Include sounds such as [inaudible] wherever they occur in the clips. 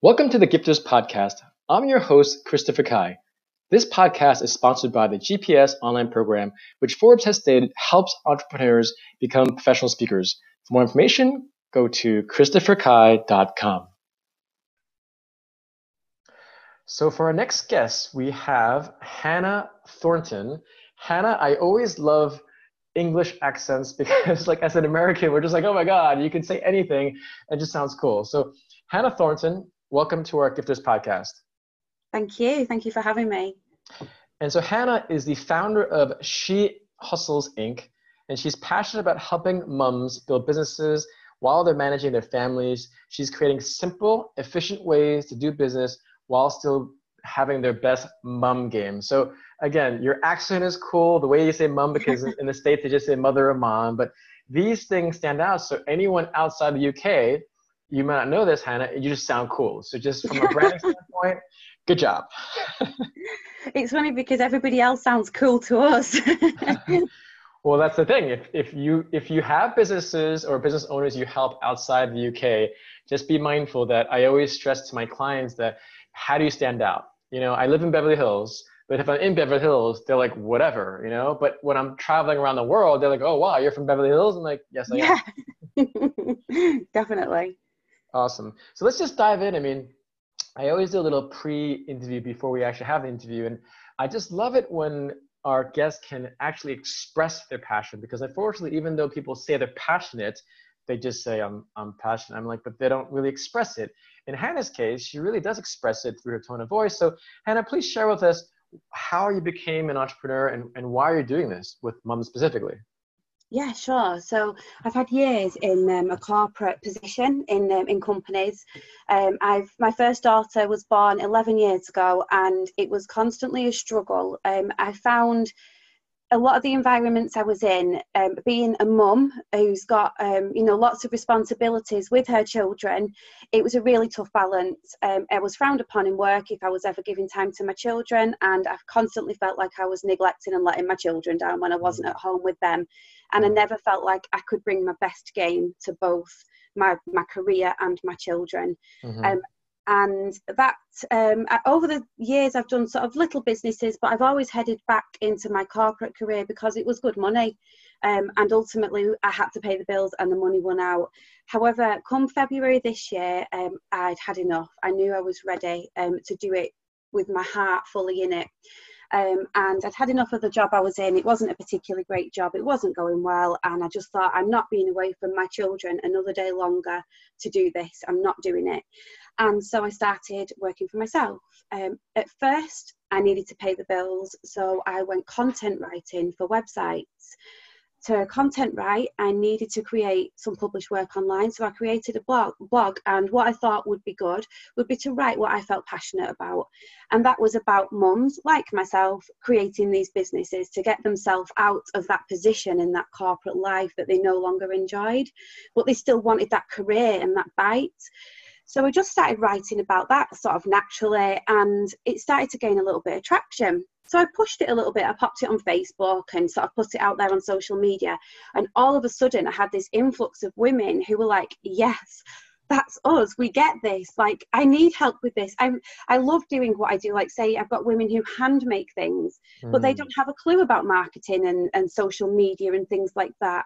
Welcome to the Gifters Podcast. I'm your host, Christopher Kai. This podcast is sponsored by the GPS online program, which Forbes has stated helps entrepreneurs become professional speakers. For more information, go to christopherkai.com. So, for our next guest, we have Hannah Thornton. Hannah, I always love English accents [laughs] because, like, as an American, we're just like, oh my God, you can say anything. It just sounds cool. So, Hannah Thornton, welcome to our Gifters podcast. Thank you. Thank you for having me. And so, Hannah is the founder of She Hustles Inc., and she's passionate about helping mums build businesses while they're managing their families. She's creating simple, efficient ways to do business while still having their best mum game. So again, your accent is cool, the way you say mum, because in the States they just say mother or mom, but these things stand out. So anyone outside the UK, you might not know this, Hannah, you just sound cool. So just from a [laughs] branding standpoint, good job. [laughs] it's funny because everybody else sounds cool to us. [laughs] well, that's the thing. If, if you if you have businesses or business owners you help outside the UK, just be mindful that I always stress to my clients that how do you stand out? You know, I live in Beverly Hills, but if I'm in Beverly Hills, they're like, whatever, you know. But when I'm traveling around the world, they're like, oh wow, you're from Beverly Hills, and like, yes, I yeah. am. Definitely. Awesome. So let's just dive in. I mean, I always do a little pre-interview before we actually have the interview, and I just love it when our guests can actually express their passion because unfortunately, even though people say they're passionate, they just say I'm I'm passionate. I'm like, but they don't really express it. In Hannah's case, she really does express it through her tone of voice. So Hannah, please share with us how you became an entrepreneur and, and why you're doing this with mom specifically. Yeah, sure. So I've had years in um, a corporate position in um, in companies. Um, I've my first daughter was born 11 years ago, and it was constantly a struggle. Um, I found a lot of the environments I was in, um, being a mum who's got um, you know lots of responsibilities with her children, it was a really tough balance. Um, I was frowned upon in work if I was ever giving time to my children, and I've constantly felt like I was neglecting and letting my children down when I wasn't at home with them, and I never felt like I could bring my best game to both my my career and my children. Mm-hmm. Um, and that um, over the years i've done sort of little businesses but i've always headed back into my corporate career because it was good money. Um, and ultimately i had to pay the bills and the money went out. However come february this year um, i'd had enough. I knew i was ready um, to do it with my heart fully in it um, and I'd had enough of the job I was in. It wasn't a particularly great job. It wasn't going well. And I just thought, I'm not being away from my children another day longer to do this. I'm not doing it. And so I started working for myself. Um, at first, I needed to pay the bills. So I went content writing for websites to uh, content write, I needed to create some published work online. So I created a blog, blog, and what I thought would be good would be to write what I felt passionate about. And that was about mums like myself creating these businesses to get themselves out of that position in that corporate life that they no longer enjoyed, but they still wanted that career and that bite. So I just started writing about that sort of naturally, and it started to gain a little bit of traction. So I pushed it a little bit. I popped it on Facebook and sort of put it out there on social media. And all of a sudden, I had this influx of women who were like, yes, that's us. We get this. Like, I need help with this. I'm, I love doing what I do. Like, say, I've got women who hand make things, mm. but they hmm. don't have a clue about marketing and, and social media and things like that.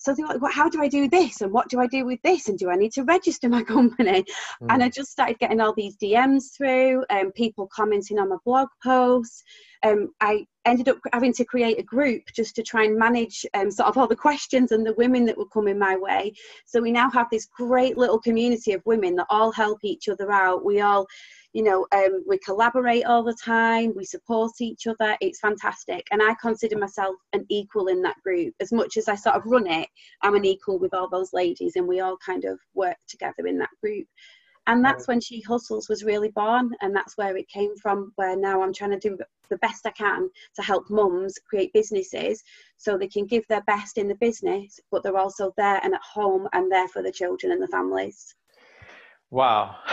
So they're like, well, how do I do this? And what do I do with this? And do I need to register my [laughs] company? Mm. And I just started getting all these DMs through and um, people commenting on my blog posts. Um, I ended up having to create a group just to try and manage um, sort of all the questions and the women that were coming my way. So we now have this great little community of women that all help each other out. We all you know um, we collaborate all the time we support each other it's fantastic. And i consider myself an equal in that group. As much as i sort of run it i'm an equal with all those ladies and we all kind of work together in that group. And that's when she hustles was really born and that's where it came from where now i'm trying to do the best i can to help mums create businesses so they can give their best in the business but they're also there and at home and there for the children and the families Wow. [laughs]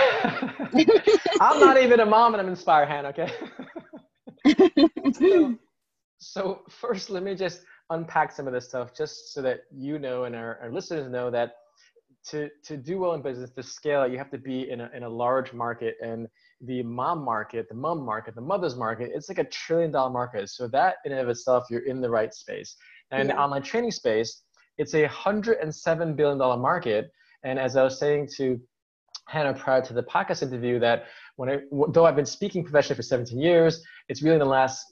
I'm not even a mom and I'm inspired, Hannah, okay? [laughs] so, so, first, let me just unpack some of this stuff just so that you know and our, our listeners know that to to do well in business, to scale, you have to be in a in a large market and the mom market, the mom market, the mother's market, it's like a trillion dollar market. So that in and of itself, you're in the right space. And yeah. the online training space, it's a hundred and seven billion dollar market. And as I was saying to Hannah prior to the podcast interview, that when I, though I've been speaking professionally for 17 years, it's really in the last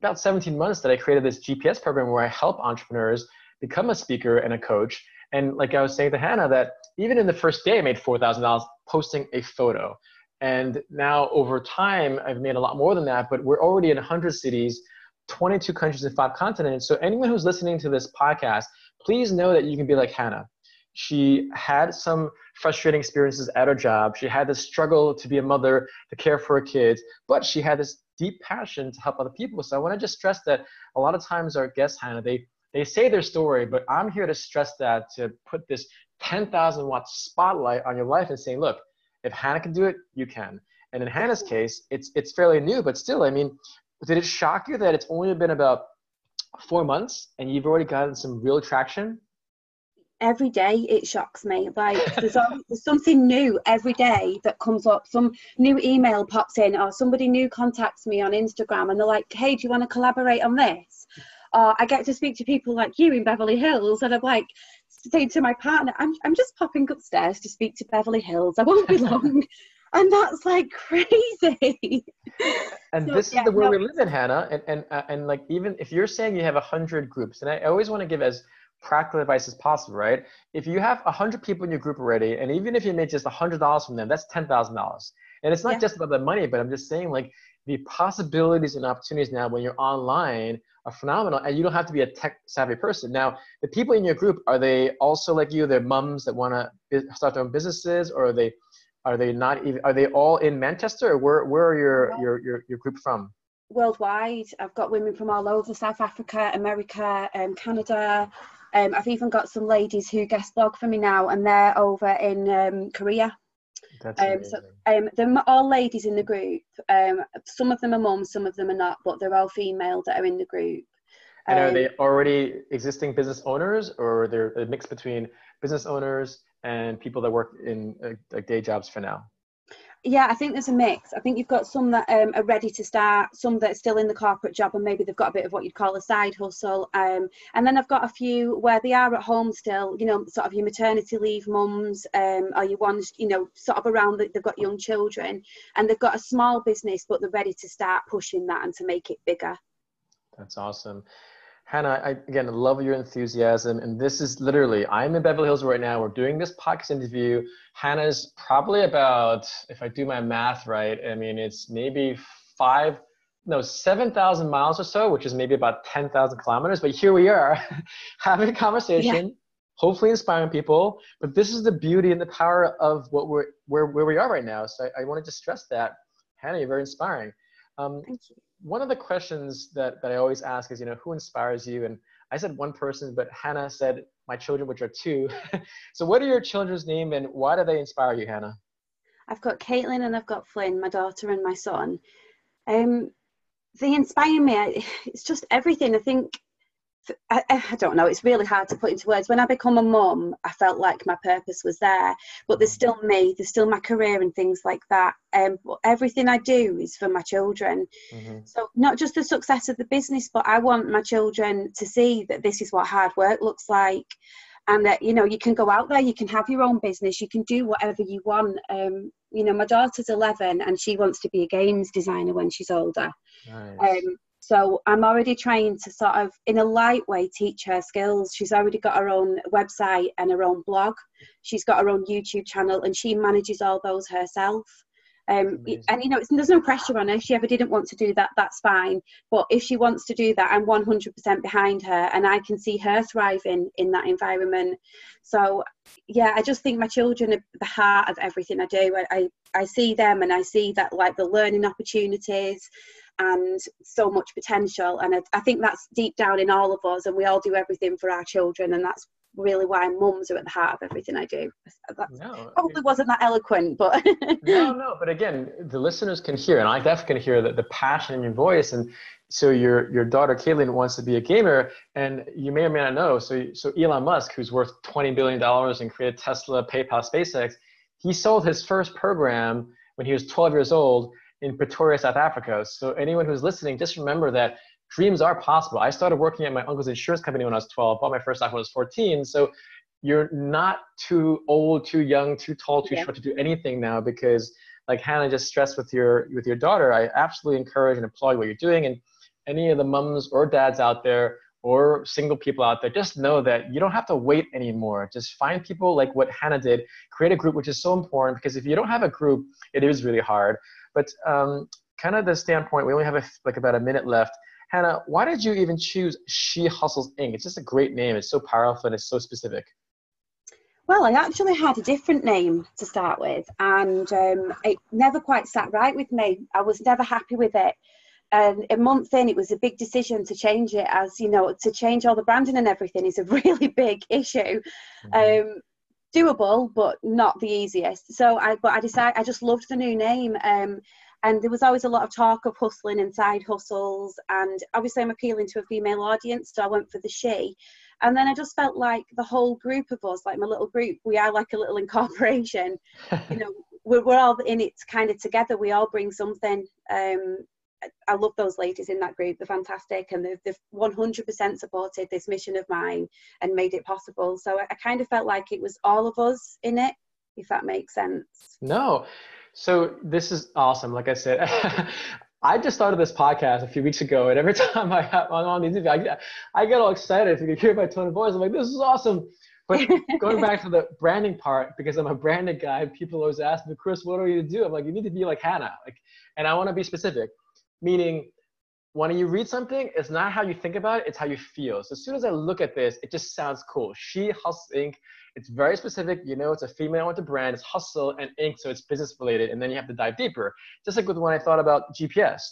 about 17 months that I created this GPS program where I help entrepreneurs become a speaker and a coach. And like I was saying to Hannah, that even in the first day, I made $4,000 posting a photo. And now over time, I've made a lot more than that, but we're already in 100 cities, 22 countries, and five continents. So anyone who's listening to this podcast, please know that you can be like Hannah. She had some frustrating experiences at her job. She had to struggle to be a mother, to care for her kids, but she had this deep passion to help other people. So I want to just stress that a lot of times our guests, Hannah, they they say their story, but I'm here to stress that to put this 10,000 watt spotlight on your life and saying, look, if Hannah can do it, you can. And in Hannah's case, it's it's fairly new, but still, I mean, did it shock you that it's only been about four months and you've already gotten some real traction? Every day it shocks me. Like [laughs] there's, always, there's something new every day that comes up. Some new email pops in or somebody new contacts me on instagram and they're like hey do you want to collaborate on this? Or i get to speak to people like you in beverly hills and i'm like saying to my partner i'm, I'm just popping upstairs to speak to beverly hills. I won't be [laughs] long. And that's like crazy. And so, this is yeah, the world no. we live in hannah and and, uh, and like even if you're saying you have a hundred groups and i always want to give as practical advice as possible, right? If you have 100 people in your group already, and even if you make just $100 from them, that's $10,000. And it's not yeah. just about the money, but I'm just saying like the possibilities and opportunities now when you're online are phenomenal and you don't have to be a tech savvy person. Now, the people in your group, are they also like you, they're moms that want to start their own businesses or are they, are they not even, are they all in Manchester or where, where are your, your, your, your group from? Worldwide, I've got women from all over South Africa, America, um, Canada, um, I've even got some ladies who guest blog for me now, and they're over in um, Korea. That's um, so um, they're all ladies in the group. Um, some of them are mums, some of them are not, but they're all female that are in the group. And are they um, already existing business owners, or they're a mix between business owners and people that work in uh, like day jobs for now? Yeah, I think there's a mix. I think you've got some that um, are ready to start, some that are still in the corporate job, and maybe they've got a bit of what you'd call a side hustle. Um, and then I've got a few where they are at home still, you know, sort of your maternity leave mums, um, or your ones, you know, sort of around that they've got young children, and they've got a small business, but they're ready to start pushing that and to make it bigger. That's awesome. Hannah, I, again, love your enthusiasm. And this is literally, I'm in Beverly Hills right now. We're doing this podcast interview. Hannah's probably about, if I do my math right, I mean, it's maybe five, no, 7,000 miles or so, which is maybe about 10,000 kilometers. But here we are [laughs] having a conversation, yeah. hopefully inspiring people. But this is the beauty and the power of what we're, where, where we are right now. So I, I wanted to stress that. Hannah, you're very inspiring. Um, Thank you one of the questions that, that I always ask is, you know, who inspires you? And I said one person, but Hannah said my children, which are two. [laughs] so what are your children's name and why do they inspire you, Hannah? I've got Caitlin and I've got Flynn, my daughter and my son. Um, they inspire me. [laughs] It's just everything. I think I, I, don't know, it's really hard to put into words. When I become a mum, I felt like my purpose was there, but there's still me, there's still my career and things like that. Um, but everything I do is for my children. Mm-hmm. So, not just the success of the business, but I want my children to see that this is what hard work looks like and that, you know, you can go out there, you can have your own business, you can do whatever you want. Um, you know, my daughter's 11 and she wants to be a games designer when she's older. Nice. Um, so I'm already trying to sort of, in a light way, teach her skills. She's already got her own website and her own blog. She's got her own YouTube channel, and she manages all those herself. Um, and you know, there's no pressure on her. If she ever didn't want to do that, that's fine. But if she wants to do that, I'm 100% behind her, and I can see her thriving in that environment. So, yeah, I just think my children are the heart of everything I do. I, I, I see them, and I see that like the learning opportunities and so much potential. And I, I think that's deep down in all of us, and we all do everything for our children, and that's really why mums are at the heart of everything I do. That no, probably wasn't that eloquent, but [laughs] no, no. But again, the listeners can hear, and I definitely can hear the, the passion in your voice. And so your your daughter Caitlin wants to be a gamer, and you may or may not know. So so Elon Musk, who's worth twenty billion dollars and created Tesla, PayPal, SpaceX, he sold his first program when he was 12 years old in Pretoria, South Africa. So anyone who's listening, just remember that dreams are possible. I started working at my uncle's insurance company when I was 12, bought my first stock when I was 14. So you're not too old, too young, too tall, too yeah. short to do anything now because like Hannah just stressed with your with your daughter, I absolutely encourage and applaud what you're doing. And any of the mums or dads out there or single people out there, just know that you don't have to wait anymore. Just find people like what Hannah did, create a group, which is so important because if you don't have a group, it is really hard. But um, kind of the standpoint, we only have a, like about a minute left. Hannah, why did you even choose She Hustles Inc? It's just a great name. It's so powerful and it's so specific. Well, I actually had a different name to start with, and um, it never quite sat right with me. I was never happy with it. And a month in, it was a big decision to change it, as you know, to change all the branding and everything is a [laughs] really big issue. Mm-hmm. Um, doable, but not the easiest. So I, but I decided I just loved the new name. Um, and there was always a lot of talk of hustling and side hustles and obviously i'm appealing to a female audience so i went for the she and then i just felt like the whole group of us like my little group we are like a little [laughs] incorporation you know we're, we're all in it kind of together we all bring something um, I love those ladies in that group. They're fantastic and they've, they've 100% supported this mission of mine and made it possible. So I, I kind of felt like it was all of us in it, if that makes sense. No, so this is awesome. Like I said, [laughs] I just started this podcast a few weeks ago, and every [laughs] time I have, I'm on these, I get, I get all excited. If you can hear my tone of voice, I'm like, this is awesome. But going back to the [laughs] branding part, because I'm a branded guy, people always ask me, Chris, what are you to do? I'm like, you need to be like Hannah. Like, and I want to be specific, meaning when you read something, it's not how you think about it, it's how you feel. So as soon as I look at this, it just sounds cool. She Hustles Inc. It's very specific. You know, it's a female with a brand. It's hustle and Inc. So it's business related. And then you have to dive deeper. Just like with when I thought about GPS.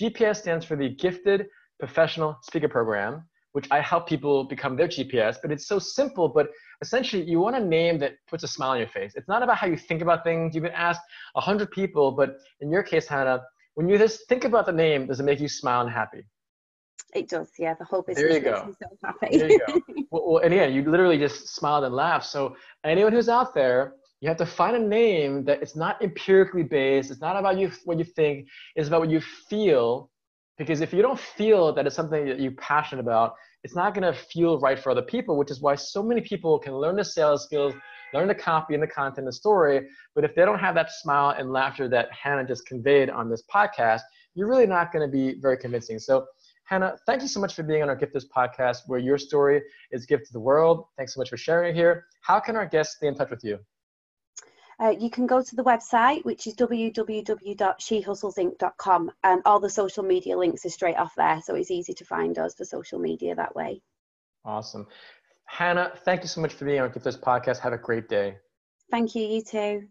GPS stands for the Gifted Professional Speaker Program, which I help people become their GPS. But it's so simple. But essentially, you want a name that puts a smile on your face. It's not about how you think about things. You've been asked a hundred people, but in your case, Hannah when you just think about the name, does it make you smile and happy? It does, yeah. The whole business there you go. so happy. there you go. [laughs] well, well, and yeah, you literally just smiled and laughed. So anyone who's out there, you have to find a name that it's not empirically based. It's not about you what you think. It's about what you feel. Because if you don't feel that it's something that you're passionate about, it's not going to feel right for other people. Which is why so many people can learn the sales skills, learn the copy and the content, and the story. But if they don't have that smile and laughter that Hannah just conveyed on this podcast, you're really not going to be very convincing. So, Hannah, thank you so much for being on our Gifters podcast, where your story is gift to the world. Thanks so much for sharing it here. How can our guests stay in touch with you? Uh, you can go to the website, which is www.shehustlesinc.com, and all the social media links are straight off there, so it's easy to find us for social media that way. Awesome. Hannah, thank you so much for being on Gifters podcast. Have a great day. Thank you. You too.